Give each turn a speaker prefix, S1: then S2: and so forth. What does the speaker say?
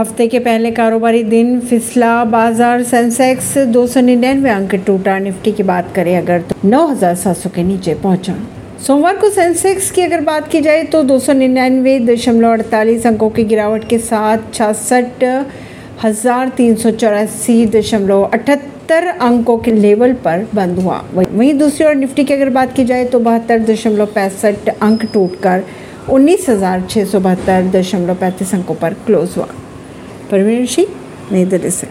S1: हफ़्ते के पहले कारोबारी दिन फिसला, बाज़ार, सेंसेक्स, दो सौ निन्यानवे अंक टूटा। निफ्टी की बात करें अगर तो नौ हज़ार सात सौ के नीचे पहुँचा। सोमवार को सेंसेक्स की अगर बात की जाए तो दो सौ निन्यानवे दशमलव अड़तालीस अंकों की गिरावट के साथ छियासठ हज़ार तीन सौ चौरासी दशमलव अठहत्तर अंकों के लेवल पर बंद हुआ। वहीं दूसरी ओर निफ्टी की अगर बात की जाए तो बहत्तर दशमलव पैंसठ अंक टूटकर उन्नीस हज़ार छः सौ बहत्तर दशमलव पैंतीस अंकों पर क्लोज हुआ। परवीन सिंह नई दिल्ली से